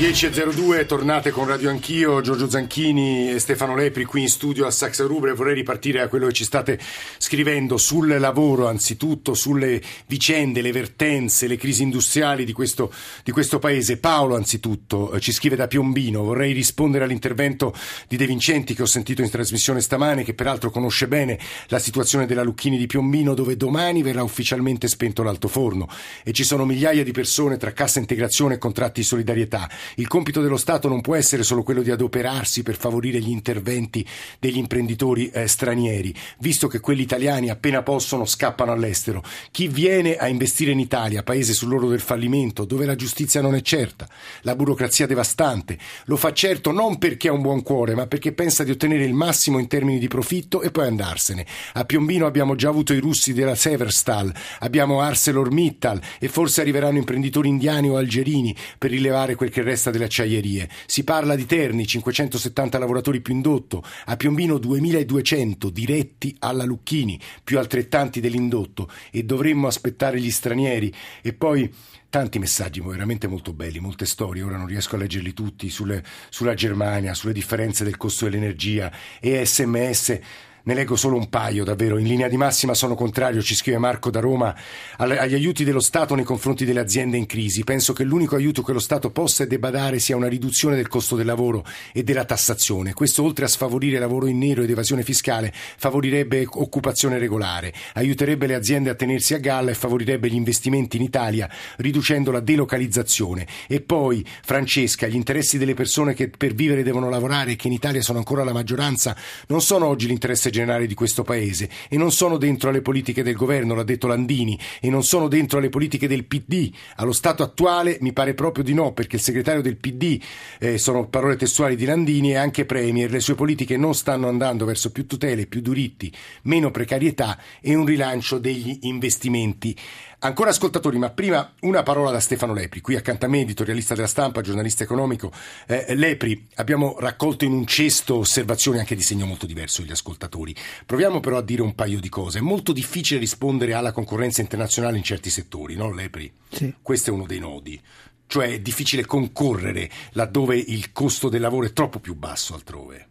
10.02, tornate con Radio Anch'io, Giorgio Zanchini e Stefano Lepri qui in studio a Saxa Rubre. Vorrei ripartire da quello che ci state scrivendo sul lavoro, anzitutto sulle vicende, le vertenze, le crisi industriali di questo, di questo paese. Paolo, anzitutto, eh, ci scrive da Piombino. Vorrei rispondere all'intervento di De Vincenti che ho sentito in trasmissione stamane, che peraltro conosce bene la situazione della Lucchini di Piombino, dove domani verrà ufficialmente spento l'altoforno e ci sono migliaia di persone tra cassa integrazione e contratti di solidarietà il compito dello Stato non può essere solo quello di adoperarsi per favorire gli interventi degli imprenditori eh, stranieri, visto che quelli italiani appena possono scappano all'estero. Chi viene a investire in Italia, paese sull'oro del fallimento, dove la giustizia non è certa, la burocrazia devastante, lo fa certo non perché ha un buon cuore, ma perché pensa di ottenere il massimo in termini di profitto e poi andarsene. A Piombino abbiamo già avuto i russi della Severstal, abbiamo ArcelorMittal e forse arriveranno imprenditori indiani o algerini per rilevare quel che resta resta delle acciaierie. Si parla di Terni, 570 lavoratori più indotto, a Piombino 2200 diretti alla Lucchini, più altrettanti dell'indotto e dovremmo aspettare gli stranieri e poi tanti messaggi veramente molto belli, molte storie, ora non riesco a leggerli tutti, sulle, sulla Germania, sulle differenze del costo dell'energia e sms ne leggo solo un paio, davvero. In linea di massima sono contrario, ci scrive Marco da Roma, agli aiuti dello Stato nei confronti delle aziende in crisi. Penso che l'unico aiuto che lo Stato possa e debba dare sia una riduzione del costo del lavoro e della tassazione. Questo, oltre a sfavorire lavoro in nero ed evasione fiscale, favorirebbe occupazione regolare, aiuterebbe le aziende a tenersi a galla e favorirebbe gli investimenti in Italia, riducendo la delocalizzazione. E poi, Francesca, gli interessi delle persone che per vivere devono lavorare e che in Italia sono ancora la maggioranza, non sono oggi l'interesse generale di questo paese e non sono dentro alle politiche del governo, l'ha detto Landini, e non sono dentro alle politiche del PD. Allo stato attuale mi pare proprio di no, perché il segretario del PD, eh, sono parole testuali di Landini, è anche Premier, le sue politiche non stanno andando verso più tutele, più diritti, meno precarietà e un rilancio degli investimenti. Ancora ascoltatori, ma prima una parola da Stefano Lepri, qui accanto a me, editorialista della stampa, giornalista economico. Eh, Lepri, abbiamo raccolto in un cesto osservazioni anche di segno molto diverso gli ascoltatori. Proviamo però a dire un paio di cose. È molto difficile rispondere alla concorrenza internazionale in certi settori, no Lepri? Sì. Questo è uno dei nodi. Cioè è difficile concorrere laddove il costo del lavoro è troppo più basso altrove.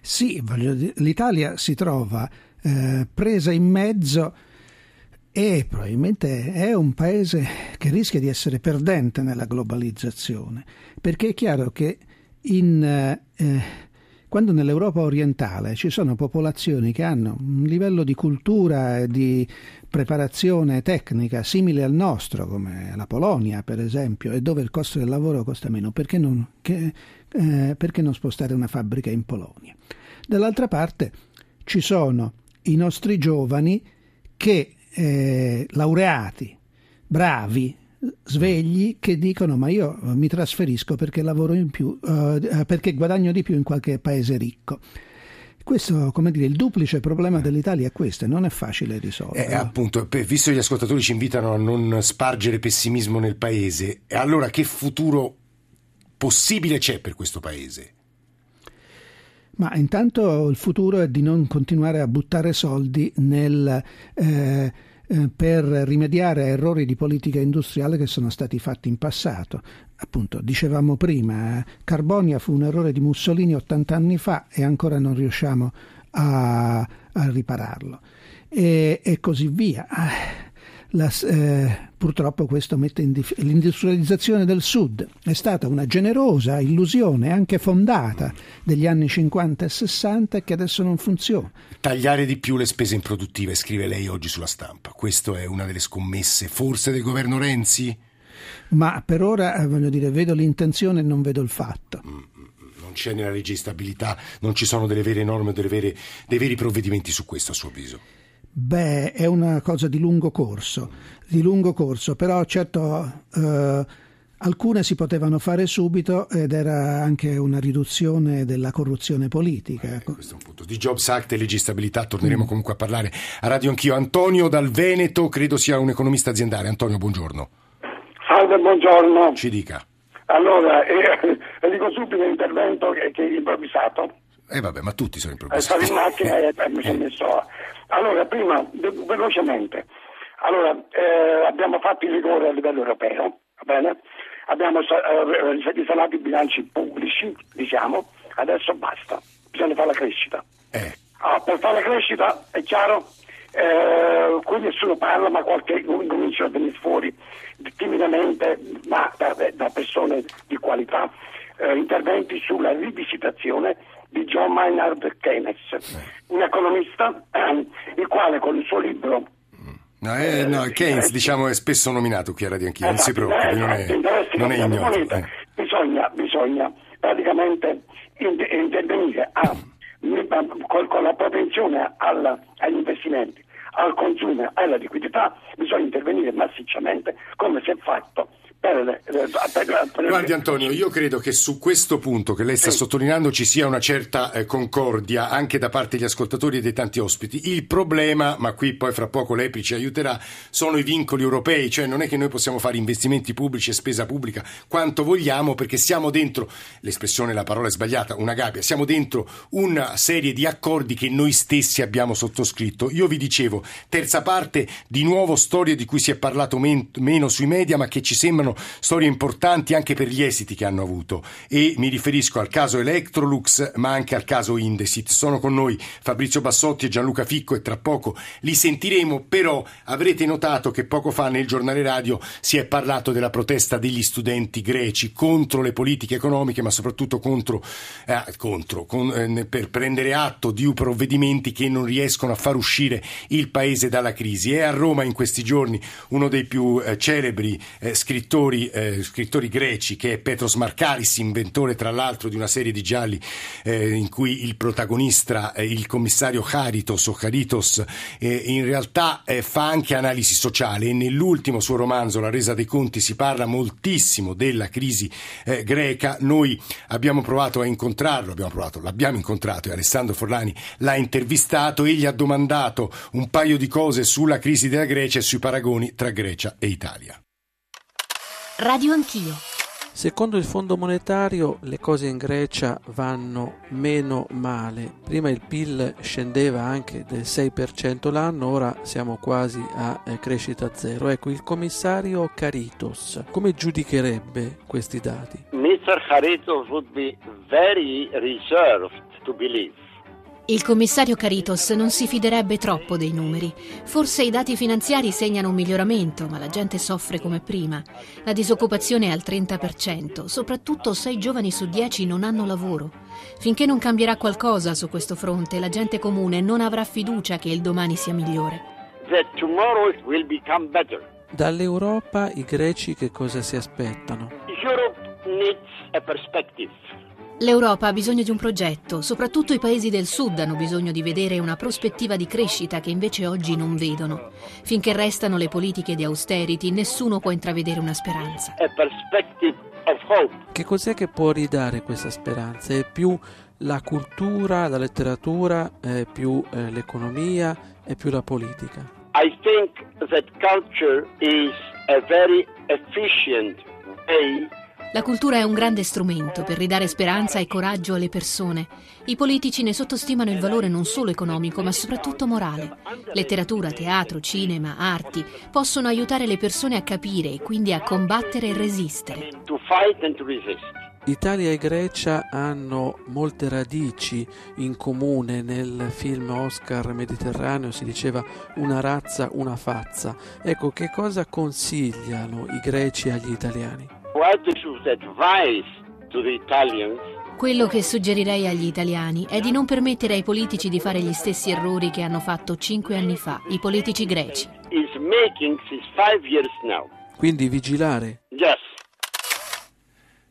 Sì, l'Italia si trova eh, presa in mezzo e probabilmente è un paese che rischia di essere perdente nella globalizzazione, perché è chiaro che in, eh, quando nell'Europa orientale ci sono popolazioni che hanno un livello di cultura e di preparazione tecnica simile al nostro, come la Polonia per esempio, e dove il costo del lavoro costa meno, perché non, che, eh, perché non spostare una fabbrica in Polonia? Dall'altra parte ci sono i nostri giovani che eh, laureati, bravi, svegli che dicono ma io mi trasferisco perché lavoro in più, eh, perché guadagno di più in qualche paese ricco. Questo, come dire, il duplice problema dell'Italia è questo e non è facile risolvere. Eh, appunto, visto che gli ascoltatori ci invitano a non spargere pessimismo nel paese, allora che futuro possibile c'è per questo paese? Ma intanto il futuro è di non continuare a buttare soldi nel, eh, eh, per rimediare a errori di politica industriale che sono stati fatti in passato. Appunto, dicevamo prima, eh, Carbonia fu un errore di Mussolini 80 anni fa e ancora non riusciamo a, a ripararlo. E, e, così via. La, eh, purtroppo questo mette in dif- l'industrializzazione del sud è stata una generosa illusione anche fondata degli anni 50 e 60 che adesso non funziona. Tagliare di più le spese improduttive, scrive lei oggi sulla stampa. Questa è una delle scommesse forse del governo Renzi? Ma per ora, eh, voglio dire, vedo l'intenzione e non vedo il fatto. Mm, mm, mm. non c'è nella legge di stabilità, non ci sono delle vere norme, delle vere, dei veri provvedimenti su questo a suo avviso. Beh, è una cosa di lungo corso, di lungo corso, però certo eh, alcune si potevano fare subito ed era anche una riduzione della corruzione politica. Eh, questo è un punto. Di Jobs Act e legislabilità torneremo mm. comunque a parlare a Radio Anch'io. Antonio dal Veneto, credo sia un economista aziendale. Antonio, buongiorno. Salve, buongiorno. Ci dica. Allora, eh, dico subito l'intervento che, che è improvvisato. Eh vabbè, ma tutti sono improvvisati. Eh, stavo in macchina e mi sono messo... Allora, prima, velocemente, Allora, eh, abbiamo fatto il rigore a livello europeo, va bene? Abbiamo eh, risanato i bilanci pubblici, diciamo, adesso basta, bisogna fare la crescita. Eh. Ah, per fare la crescita, è chiaro, eh, qui nessuno parla, ma qualche comincia a venire fuori timidamente, ma da, da persone di qualità, eh, interventi sulla rivisitazione di John Maynard Keynes, un economista eh, il quale con il suo libro No, eh, no, Keynes diciamo, è spesso nominato qui a Radio Anch'io, non si esatto, preoccupi, non è, non è ignoto. Eh. Bisogna, bisogna praticamente intervenire a, con, con, la propensione alla, agli investimenti, al consumo e alla liquidità, bisogna intervenire massicciamente come si è fatto Guardi Antonio, io credo che su questo punto che lei sta sottolineando ci sia una certa eh, concordia anche da parte degli ascoltatori e dei tanti ospiti. Il problema, ma qui poi fra poco l'EPI ci aiuterà, sono i vincoli europei, cioè non è che noi possiamo fare investimenti pubblici e spesa pubblica quanto vogliamo perché siamo dentro, l'espressione, la parola è sbagliata, una gabbia, siamo dentro una serie di accordi che noi stessi abbiamo sottoscritto. Io vi dicevo, terza parte, di nuovo storie di cui si è parlato men- meno sui media ma che ci sembrano storie importanti anche per gli esiti che hanno avuto e mi riferisco al caso Electrolux ma anche al caso Indesit. Sono con noi Fabrizio Bassotti e Gianluca Ficco e tra poco li sentiremo, però avrete notato che poco fa nel giornale radio si è parlato della protesta degli studenti greci contro le politiche economiche ma soprattutto contro, eh, contro con, eh, per prendere atto di provvedimenti che non riescono a far uscire il paese dalla crisi. È a Roma in questi giorni uno dei più eh, celebri eh, scrittori scrittori, eh, scrittori, greci, che è Petros Markaris, inventore tra l'altro di una serie di gialli eh, in cui il protagonista, eh, il commissario Charitos o Charitos, eh, in realtà eh, fa anche analisi sociale e nell'ultimo suo romanzo, La resa dei conti, si parla moltissimo della crisi eh, greca. Noi abbiamo provato a incontrarlo, abbiamo provato, l'abbiamo incontrato e Alessandro Forlani l'ha intervistato e gli ha domandato un paio di cose sulla crisi della Grecia e sui paragoni tra Grecia e Italia. Radio Anch'io. Secondo il Fondo Monetario le cose in Grecia vanno meno male. Prima il PIL scendeva anche del 6% l'anno, ora siamo quasi a eh, crescita zero. Ecco, il commissario Caritos come giudicherebbe questi dati? Mr. Caritos would be very reserved to believe il commissario Caritos non si fiderebbe troppo dei numeri. Forse i dati finanziari segnano un miglioramento, ma la gente soffre come prima. La disoccupazione è al 30%, soprattutto 6 giovani su 10 non hanno lavoro. Finché non cambierà qualcosa su questo fronte, la gente comune non avrà fiducia che il domani sia migliore. Dall'Europa i greci che cosa si aspettano? Europe needs a perspective. L'Europa ha bisogno di un progetto, soprattutto i paesi del sud hanno bisogno di vedere una prospettiva di crescita che invece oggi non vedono. Finché restano le politiche di austerity, nessuno può intravedere una speranza. Che cos'è che può ridare questa speranza? È più la cultura, la letteratura, è più eh, l'economia, è più la politica? I think that culture is a very efficient way la cultura è un grande strumento per ridare speranza e coraggio alle persone. I politici ne sottostimano il valore non solo economico, ma soprattutto morale. Letteratura, teatro, cinema, arti possono aiutare le persone a capire e quindi a combattere e resistere. Italia e Grecia hanno molte radici in comune. Nel film Oscar Mediterraneo si diceva una razza, una fazza. Ecco, che cosa consigliano i greci agli italiani? Quello che suggerirei agli italiani è di non permettere ai politici di fare gli stessi errori che hanno fatto cinque anni fa, i politici greci. Quindi vigilare. Yes.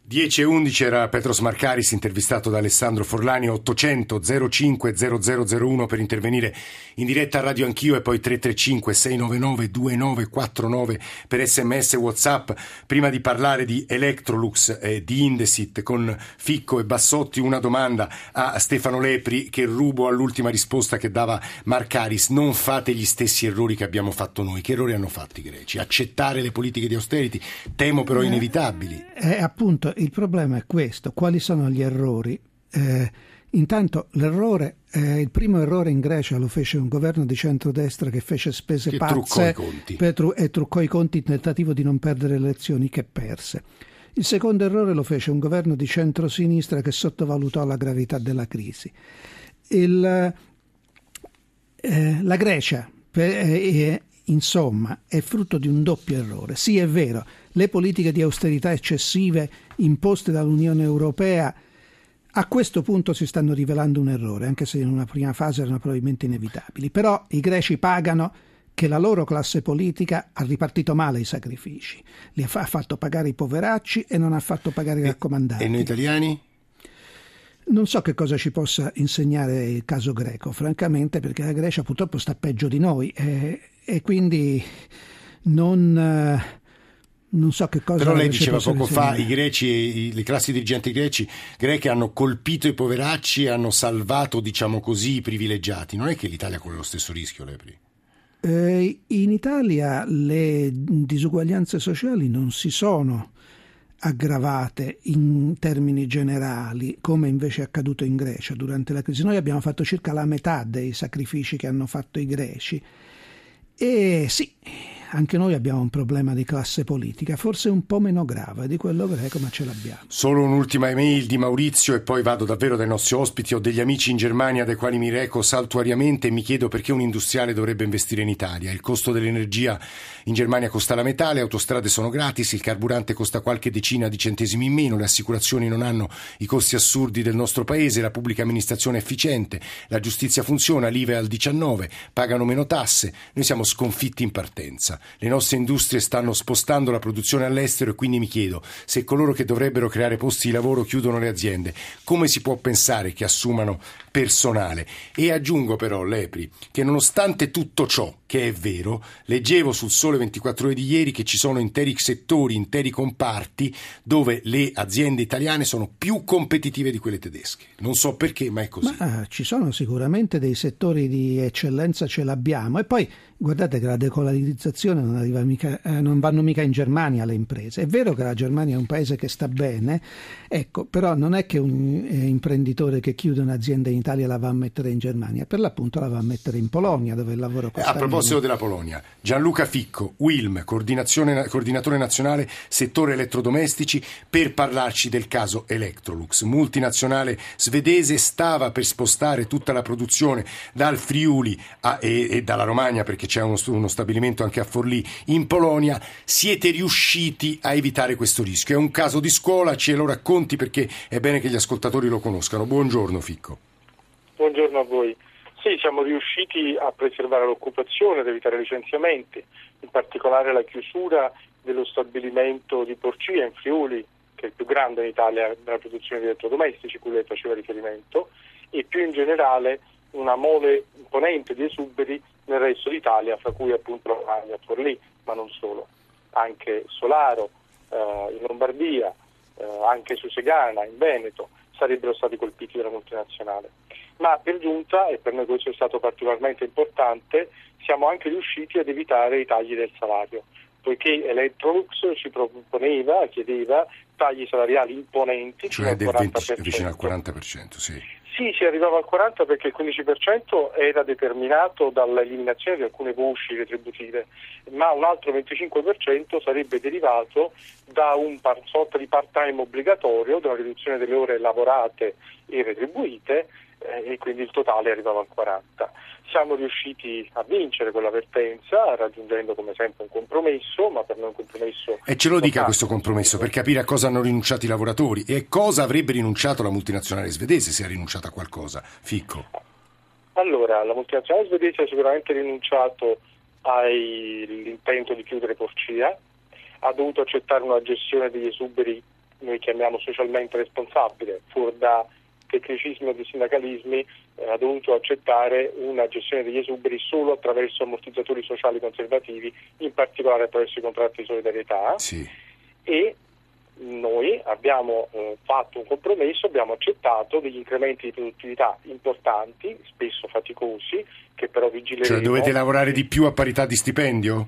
10 e 11 era Petros Marcaris intervistato da Alessandro Forlani 800 05 0001 per intervenire in diretta a Radio Anch'io e poi 335 699 2949 per sms whatsapp prima di parlare di Electrolux e di Indesit con Ficco e Bassotti una domanda a Stefano Lepri che rubo all'ultima risposta che dava Marcaris non fate gli stessi errori che abbiamo fatto noi. Che errori hanno fatto i greci? Accettare le politiche di austerity? Temo però inevitabili. eh, appunto il problema è questo, quali sono gli errori? Eh, Intanto l'errore, eh, il primo errore in Grecia lo fece un governo di centrodestra che fece spese che pazze truccò. Tru- e truccò i conti in tentativo di non perdere le elezioni che perse. Il secondo errore lo fece un governo di centrosinistra che sottovalutò la gravità della crisi. Il, eh, la Grecia, per, eh, insomma, è frutto di un doppio errore. Sì, è vero, le politiche di austerità eccessive imposte dall'Unione Europea a questo punto si stanno rivelando un errore, anche se in una prima fase erano probabilmente inevitabili. Però i greci pagano che la loro classe politica ha ripartito male i sacrifici, li ha, fatto pagare i poveracci e non ha fatto pagare i raccomandati. E noi italiani? Non so che cosa ci possa insegnare il caso greco, francamente, perché la Grecia purtroppo sta peggio di noi e, e quindi non, eh, non, so che cosa. Però lei diceva poco fa i greci, i, le classi dirigenti greci, greche hanno colpito i poveracci e hanno salvato, diciamo così, i privilegiati. Non è che l'Italia corre lo stesso rischio, Lepri? Eh, in Italia le disuguaglianze sociali non si sono aggravate in termini generali, come invece è accaduto in Grecia durante la crisi. Noi abbiamo fatto circa la metà dei sacrifici che hanno fatto i greci. E sì, anche noi abbiamo un problema di classe politica, forse un po' meno grave di quello greco, ma ce l'abbiamo. Solo un'ultima email di Maurizio e poi vado davvero dai nostri ospiti. Ho degli amici in Germania dai quali mi reco saltuariamente e mi chiedo perché un industriale dovrebbe investire in Italia. Il costo dell'energia in Germania costa la metà, le autostrade sono gratis, il carburante costa qualche decina di centesimi in meno, le assicurazioni non hanno i costi assurdi del nostro paese, la pubblica amministrazione è efficiente, la giustizia funziona, l'IVA è al 19, pagano meno tasse, noi siamo sconfitti in partenza. Le nostre industrie stanno spostando la produzione all'estero e quindi mi chiedo se coloro che dovrebbero creare posti di lavoro chiudono le aziende, come si può pensare che assumano personale? E aggiungo però, Lepri, che nonostante tutto ciò, che è vero, leggevo sul Sole 24 ore di ieri che ci sono interi settori, interi comparti dove le aziende italiane sono più competitive di quelle tedesche. Non so perché, ma è così. Ma ci sono sicuramente dei settori di eccellenza, ce l'abbiamo. E poi guardate che la decolarizzazione non, mica, eh, non, vanno mica in Germania le imprese. È vero che la Germania è un paese che sta bene, ecco, però non è che un eh, imprenditore che chiude un'azienda in Italia la va a mettere in Germania, per l'appunto la va a mettere in Polonia dove il lavoro costa A proposito meno. della Polonia, Gianluca Ficco, Wilm, coordinatore nazionale settore elettrodomestici, per parlarci del caso Electrolux, multinazionale svedese, stava per spostare tutta la produzione dal Friuli a, e, e dalla Romagna perché perché c'è uno, uno, stabilimento anche a Forlì in Polonia, siete riusciti a evitare questo rischio? È un caso di scuola, ce lo racconti perché è bene che gli ascoltatori lo conoscano. Buongiorno Ficco. Buongiorno a voi. Sì, siamo riusciti a preservare l'occupazione, ad evitare licenziamenti, in particolare la chiusura dello stabilimento di Porcia in Friuli, che è il più grande in Italia nella produzione di elettrodomestici, cui lei faceva riferimento, e più in generale una mole imponente di esuberi nel resto d'Italia, fra cui appunto Romagna, Forlì, ma non solo, anche Solaro, eh, in Lombardia, eh, anche Susegana, in Veneto, sarebbero stati colpiti dalla multinazionale. Ma per giunta, e per noi questo è stato particolarmente importante, siamo anche riusciti ad evitare i tagli del salario, poiché Electrolux ci proponeva, chiedeva tagli salariali imponenti, cioè del 20, vicino al 40%, sì. Sì, si arrivava al 40 perché il 15% era determinato dall'eliminazione di alcune voci retributive, ma un altro 25% sarebbe derivato da un par- sorta di part-time obbligatorio, da una riduzione delle ore lavorate e retribuite eh, e quindi il totale arrivava al 40. Siamo riusciti a vincere quella vertenza raggiungendo come sempre un compromesso, ma per noi un compromesso... E ce lo dica questo compromesso per capire a cosa hanno rinunciato i lavoratori e cosa avrebbe rinunciato la multinazionale svedese se ha rinunciato a qualcosa. Ficco. Allora, la multinazionale svedese ha sicuramente rinunciato all'intento di chiudere Porcia, ha dovuto accettare una gestione degli esuberi, noi chiamiamo socialmente responsabile, fuori da tecnicismi o di sindacalismi eh, ha dovuto accettare una gestione degli esuberi solo attraverso ammortizzatori sociali conservativi, in particolare attraverso i contratti di solidarietà. Sì. E noi abbiamo eh, fatto un compromesso, abbiamo accettato degli incrementi di produttività importanti, spesso faticosi, che però vigileremo. Cioè dovete lavorare di più a parità di stipendio?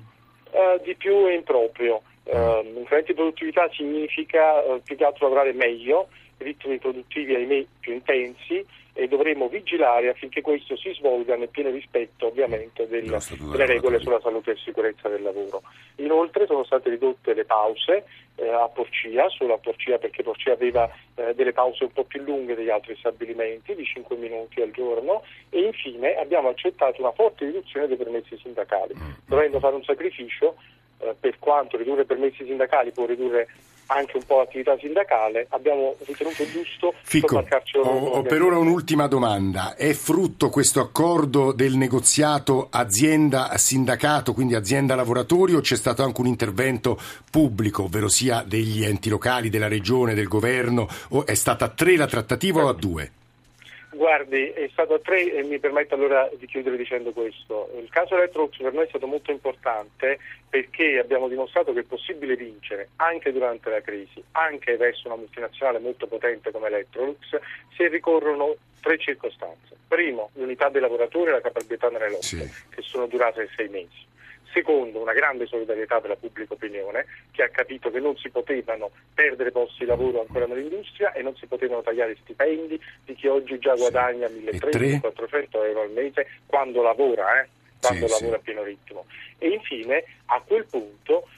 Uh, di più e improprio. Uh, incrementi di produttività significa uh, più che altro lavorare meglio ritmi produttivi ahimè più intensi e dovremo vigilare affinché questo si svolga nel pieno rispetto ovviamente del, delle regole sulla salute e sicurezza del lavoro. Inoltre sono state ridotte le pause eh, a Porcia, solo a Porcia perché Porcia aveva eh, delle pause un po' più lunghe degli altri stabilimenti di 5 minuti al giorno e infine abbiamo accettato una forte riduzione dei permessi sindacali, mm. dovendo fare un sacrificio eh, per quanto ridurre i permessi sindacali può ridurre anche un po' l'attività sindacale, abbiamo ritenuto giusto Fico, ho, ho per ora un'ultima domanda. È frutto questo accordo del negoziato azienda-sindacato, quindi azienda-lavoratori, o c'è stato anche un intervento pubblico, ovvero sia degli enti locali, della regione, del governo, o è stata a tre la trattativa o a due? Guardi, è stato a tre e mi permetto allora di chiudere dicendo questo. Il caso Electrolux per noi è stato molto importante perché abbiamo dimostrato che è possibile vincere anche durante la crisi, anche verso una multinazionale molto potente come Electrolux, se ricorrono tre circostanze. Primo, l'unità dei lavoratori e la capacità nelle lotte, sì. che sono durate sei mesi. Secondo, una grande solidarietà della pubblica opinione che ha capito che non si potevano perdere posti di lavoro ancora nell'industria e non si potevano tagliare stipendi di chi oggi già guadagna 1.300-1.400 euro al mese quando lavora, eh? quando sì, lavora sì. a pieno ritmo. E infine, a quel punto,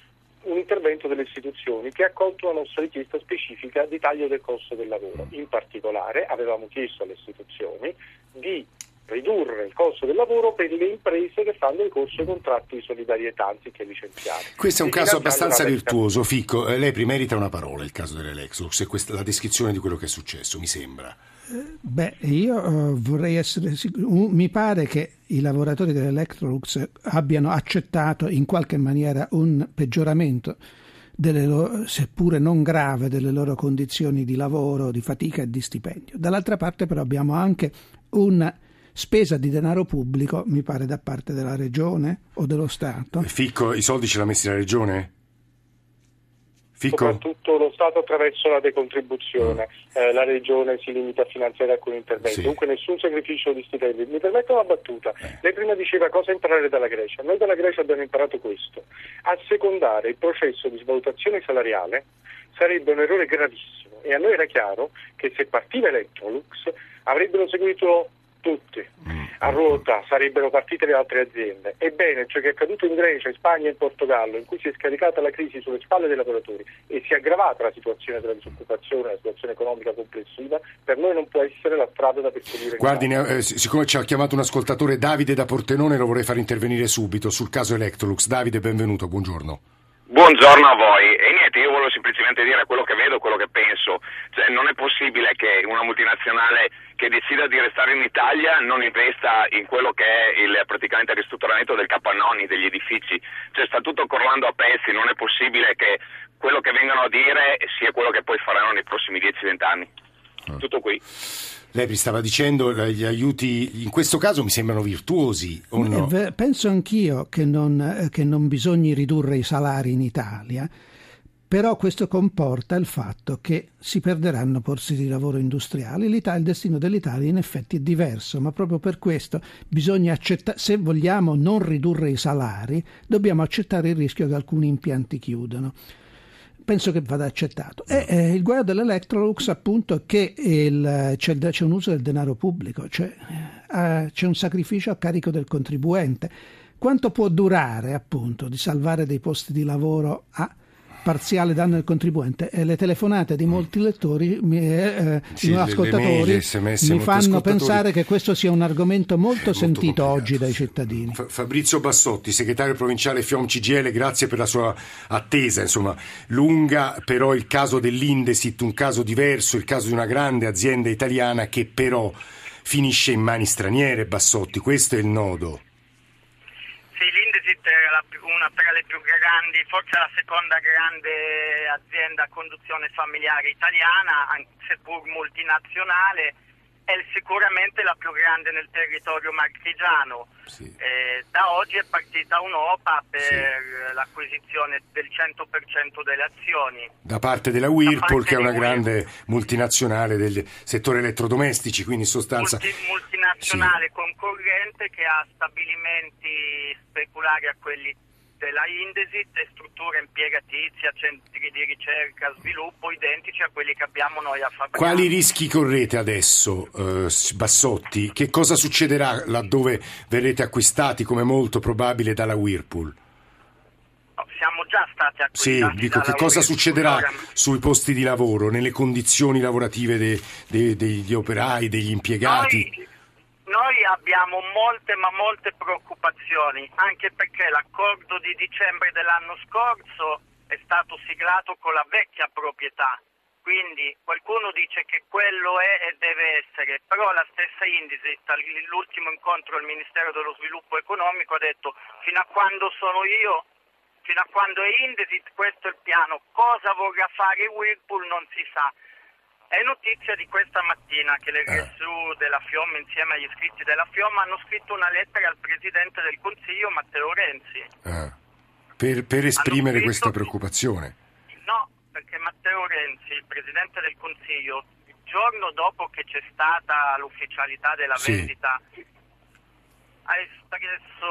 un intervento delle istituzioni che ha accolto la nostra richiesta specifica di taglio del costo del lavoro. In particolare avevamo chiesto alle istituzioni di ridurre il costo del lavoro per le imprese che fanno ricorso ai contratti di solidarietà anziché licenziare. Questo è un caso abbastanza virtuoso, Ficco. Eh, lei merita una parola il caso dell'Elexus, questa è la descrizione di quello che è successo, mi sembra. Beh, io uh, vorrei essere sicuro. Mi pare che i lavoratori dell'Electrolux abbiano accettato in qualche maniera un peggioramento, loro, seppure non grave, delle loro condizioni di lavoro, di fatica e di stipendio. Dall'altra parte, però, abbiamo anche un spesa di denaro pubblico, mi pare, da parte della regione o dello Stato. Ficco, i soldi ce l'ha messi la regione? Ficco? Soprattutto lo Stato attraverso la decontribuzione, mm. eh, la regione si limita a finanziare alcuni interventi, sì. dunque nessun sacrificio di stipendi. Mi permetto una battuta, eh. lei prima diceva cosa imparare dalla Grecia, noi dalla Grecia abbiamo imparato questo, a secondare il processo di svalutazione salariale sarebbe un errore gravissimo e a noi era chiaro che se partiva Electrolux avrebbero seguito tutti mm. a ruota sarebbero partite le altre aziende. Ebbene, ciò che è accaduto in Grecia, in Spagna e in Portogallo, in cui si è scaricata la crisi sulle spalle dei lavoratori e si è aggravata la situazione della disoccupazione, la situazione economica complessiva, per noi non può essere la strada da perseguire. Guardi, eh, siccome ci ha chiamato un ascoltatore Davide da Portenone, lo vorrei far intervenire subito sul caso Electrolux. Davide, benvenuto, buongiorno. Buongiorno a voi. Semplicemente dire quello che vedo, quello che penso. Cioè, non è possibile che una multinazionale che decida di restare in Italia non investa in quello che è il praticamente ristrutturamento del capannoni, degli edifici. Cioè, sta tutto crollando a pezzi, non è possibile che quello che vengono a dire sia quello che poi faranno nei prossimi 10-20 anni. Ah. Tutto qui. Lei mi stava dicendo gli aiuti in questo caso mi sembrano virtuosi o no? Penso anch'io che non, eh, che non bisogni ridurre i salari in Italia, però questo comporta il fatto che si perderanno posti di lavoro industriali. Il destino dell'Italia in effetti è diverso, ma proprio per questo bisogna accettare, se vogliamo non ridurre i salari, dobbiamo accettare il rischio che alcuni impianti chiudano penso che vada accettato. E eh, il guaio dell'Electrolux appunto è che il, c'è, c'è, un uso del denaro pubblico, cioè eh, c'è un sacrificio a carico del contribuente. Quanto può durare appunto di salvare dei posti di lavoro a parziale danno del contribuente e le telefonate di molti lettori, eh, eh sì, ascoltatori, le, le SMS, mi fanno ascoltatori. pensare che questo sia un argomento molto, molto sentito complicato. oggi dai cittadini. Fabrizio Bassotti, segretario provinciale FIOM CGL, grazie per la sua attesa, insomma, lunga, però il caso dell'Indesit, un caso diverso, il caso di una grande azienda italiana che però finisce in mani straniere, Bassotti, questo è il nodo. L'Indesit è una tra le più grandi, forse la seconda grande azienda a conduzione familiare italiana, seppur multinazionale è sicuramente la più grande nel territorio marchigiano. Sì. Eh, da oggi è partita un'OPA per sì. l'acquisizione del 100% delle azioni. Da parte della Whirlpool, che è una grande multinazionale del settore elettrodomestici, quindi in sostanza... Multi, multinazionale sì. concorrente che ha stabilimenti speculari a quelli della Indesit e strutture impiegatizia, centri di ricerca, sviluppo identici a quelli che abbiamo noi a Fabriano. Quali rischi correte adesso, eh, Bassotti? Che cosa succederà laddove verrete acquistati, come molto probabile, dalla Whirlpool? siamo già stati acquistati. Sì, dico che cosa succederà sui posti di lavoro, nelle condizioni lavorative de, de, degli operai, degli impiegati? Noi noi abbiamo molte ma molte preoccupazioni, anche perché l'accordo di dicembre dell'anno scorso è stato siglato con la vecchia proprietà, quindi qualcuno dice che quello è e deve essere, però la stessa Indesit, l'ultimo incontro al Ministero dello Sviluppo Economico, ha detto fino a quando sono io, fino a quando è Indesit questo è il piano, cosa vorrà fare Whirlpool non si sa. È notizia di questa mattina che le RSU eh. della FIOM insieme agli iscritti della FIOM hanno scritto una lettera al Presidente del Consiglio Matteo Renzi. Eh. Per, per, esprimere scritto... questa preoccupazione? No, perché Matteo Renzi, il Presidente del Consiglio, il giorno dopo che c'è stata l'ufficialità della sì. vendita, ha espresso,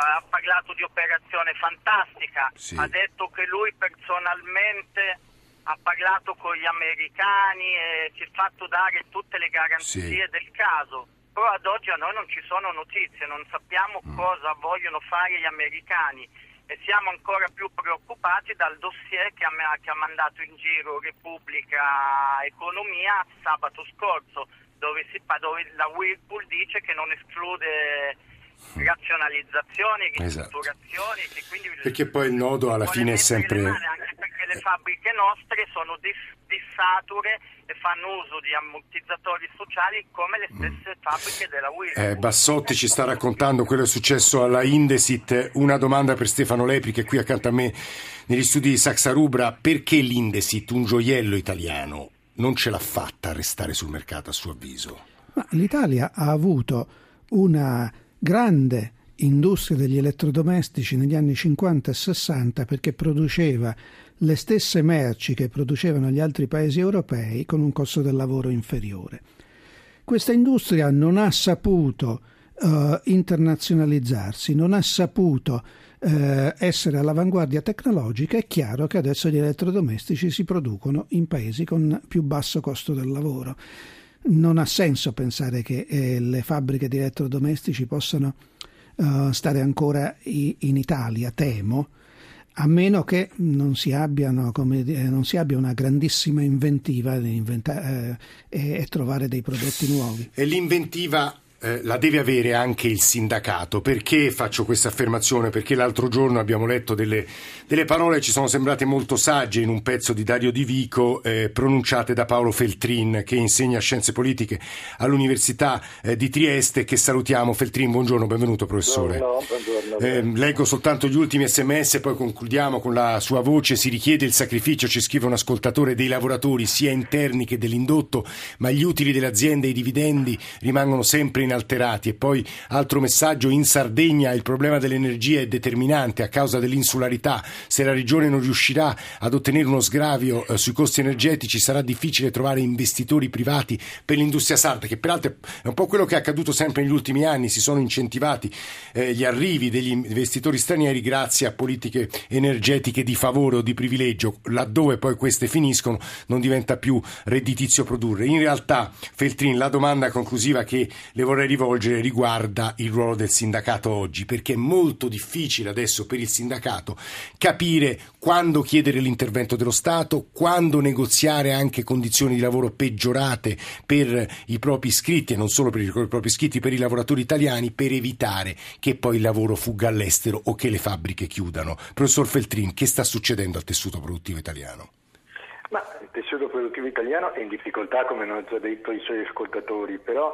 ha parlato di operazione fantastica, sì. ha detto che lui personalmente ha parlato con gli americani e si è fatto dare tutte le garanzie sì. del caso. Però ad oggi a noi non ci sono notizie, non sappiamo mm. cosa vogliono fare gli americani e siamo ancora più preoccupati dal dossier che ha, che ha mandato in giro Repubblica Economia sabato scorso, dove, si, dove la Whirlpool dice che non esclude mm. razionalizzazioni, esatto. ristrutturazioni. Esatto. Perché poi il nodo alla fine è sempre le fabbriche nostre sono dis- dissature e fanno uso di ammortizzatori sociali come le stesse mm. fabbriche della Whirlpool. Eh, Bassotti ci sta raccontando quello che è successo alla Indesit. Una domanda per Stefano Lepri che è qui accanto a me negli studi di Saxa Rubra. Perché l'Indesit, un gioiello italiano, non ce l'ha fatta a restare sul mercato a suo avviso? Ma L'Italia ha avuto una grande industria degli elettrodomestici negli anni 50 e 60 perché produceva le stesse merci che producevano gli altri paesi europei con un costo del lavoro inferiore. Questa industria non ha saputo uh, internazionalizzarsi, non ha saputo uh, essere all'avanguardia tecnologica, è chiaro che adesso gli elettrodomestici si producono in paesi con più basso costo del lavoro. Non ha senso pensare che eh, le fabbriche di elettrodomestici possano uh, stare ancora in Italia, temo, a meno che non si, abbiano, dire, non si abbia una grandissima inventiva eh, e, e trovare dei prodotti nuovi. E l'inventiva eh, la deve avere anche il sindacato. Perché faccio questa affermazione? Perché l'altro giorno abbiamo letto delle, delle parole ci sono sembrate molto sagge in un pezzo di Dario Di Vico eh, pronunciate da Paolo Feltrin che insegna scienze politiche all'Università eh, di Trieste che salutiamo. Feltrin, buongiorno, benvenuto professore. No, buongiorno, ehm, leggo soltanto gli ultimi sms e poi concludiamo con la sua voce. Si richiede il sacrificio, ci scrive un ascoltatore, dei lavoratori sia interni che dell'indotto, ma gli utili delle aziende e i dividendi rimangono sempre in inalterati. E poi altro messaggio, in Sardegna il problema dell'energia è determinante a causa dell'insularità. Se la regione non riuscirà ad ottenere uno sgravio eh, sui costi energetici sarà difficile trovare investitori privati per l'industria sarda, che peraltro è un po' quello che è accaduto sempre negli ultimi anni. Si sono incentivati eh, gli arrivi degli investitori stranieri grazie a politiche energetiche di favore o di privilegio. Laddove poi queste finiscono non diventa più redditizio produrre. In realtà, Feltrin, la domanda conclusiva che le vorrei vorrei rivolgere riguarda il ruolo del sindacato oggi, perché è molto difficile adesso per il sindacato capire quando chiedere l'intervento dello Stato, quando negoziare anche condizioni di lavoro peggiorate per i propri iscritti e non solo per i propri iscritti, per i lavoratori italiani, per evitare che poi il lavoro fugga all'estero o che le fabbriche chiudano. Professor Feltrin, che sta succedendo al tessuto produttivo italiano? Ma il tessuto produttivo italiano è in difficoltà, come hanno già detto i suoi ascoltatori, però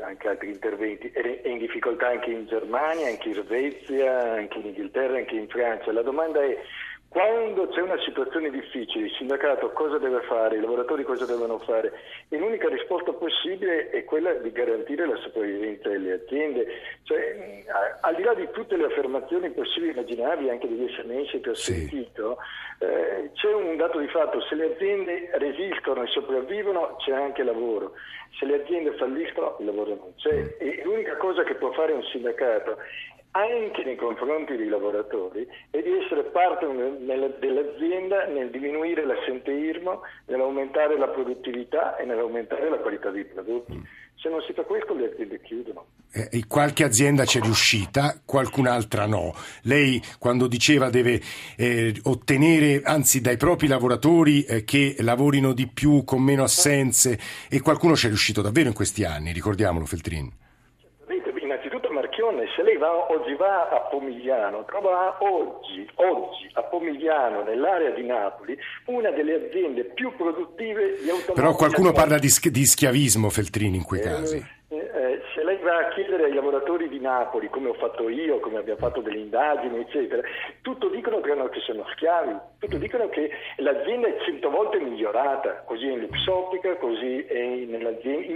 anche altri interventi, è in difficoltà anche in Germania, anche in Svezia, anche in Inghilterra, anche in Francia. La domanda è quando c'è una situazione difficile, il sindacato cosa deve fare, i lavoratori cosa devono fare? E l'unica risposta possibile è quella di garantire la sopravvivenza delle aziende. Cioè, al di là di tutte le affermazioni possibili e immaginabili, anche degli sms che ho sì. sentito, eh, c'è un dato di fatto, se le aziende resistono e sopravvivono c'è anche lavoro, se le aziende falliscono il lavoro non c'è. E l'unica cosa che può fare un sindacato anche nei confronti dei lavoratori e di essere parte dell'azienda nel diminuire l'assenteismo, nell'aumentare la produttività e nell'aumentare la qualità dei prodotti. Se non si fa questo le aziende chiudono. Eh, qualche azienda c'è riuscita, qualcun'altra no. Lei quando diceva deve eh, ottenere, anzi dai propri lavoratori eh, che lavorino di più, con meno assenze, e qualcuno c'è riuscito davvero in questi anni, ricordiamolo Feltrin. Va, oggi va a Pomigliano, trova oggi, oggi, a Pomigliano, nell'area di Napoli, una delle aziende più produttive di automobili. Però qualcuno parla di, di, schiavismo, Feltrini, in quei eh, casi. Eh, se lei va a chiedere ai lavoratori di Napoli, come ho fatto io, come abbiamo fatto delle indagini, eccetera, tutto dicono che, che sono schiavi, tutto dicono che l'azienda è cento volte migliorata, così in Luxottica, così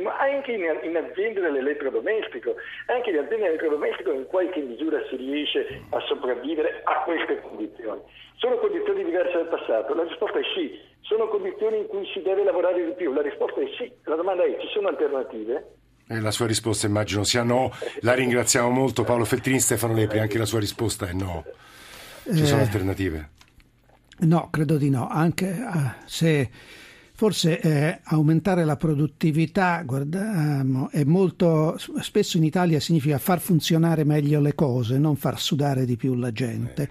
ma anche in, in aziende dell'elettrodomestico, anche in aziende dell'elettrodomestico in qualche misura si riesce a sopravvivere a queste condizioni. Sono condizioni diverse dal passato? La risposta è sì. Sono condizioni in cui si deve lavorare di più? La risposta è sì. La domanda è ci sono alternative? Eh, la sua risposta immagino sia no. La ringraziamo molto Paolo Feltrini, Stefano Lepri, anche la sua risposta è no. Ci sono eh, alternative? No, credo di no, anche uh, se forse eh, aumentare la produttività guardiamo, è molto spesso in Italia significa far funzionare meglio le cose, non far sudare di più la gente.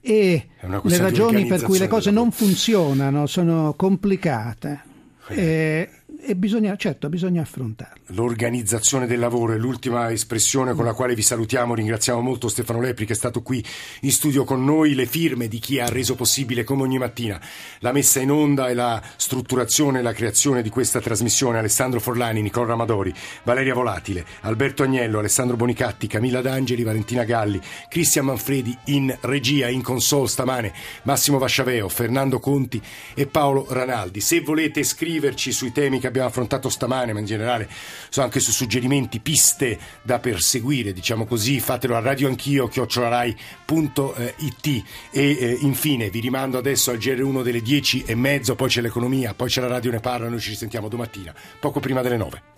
E le ragioni per cui le cose non funzionano sono complicate. Eh. E, bisogna, certo, bisogna affrontarlo. L'organizzazione del lavoro è l'ultima espressione con la quale vi salutiamo. Ringraziamo molto Stefano Lepri che è stato qui in studio con noi. Le firme di chi ha reso possibile, come ogni mattina, la messa in onda e la strutturazione e la creazione di questa trasmissione. Alessandro Forlani, Nicola Ramadori, Valeria Volatile, Alberto Agnello, Alessandro Bonicatti, Camilla D'Angeli, Valentina Galli, Cristian Manfredi in regia, in console stamane, Massimo Vasciaveo, Fernando Conti e Paolo Ranaldi. Se volete scriverci sui temi che abbiamo abbiamo affrontato stamane, ma in generale so anche su suggerimenti, piste da perseguire, diciamo così, fatelo a radioanchio, chiocciolarai.it e eh, infine vi rimando adesso al GR1 delle 10 e mezzo, poi c'è l'economia, poi c'è la radio ne parla, noi ci risentiamo domattina, poco prima delle 9.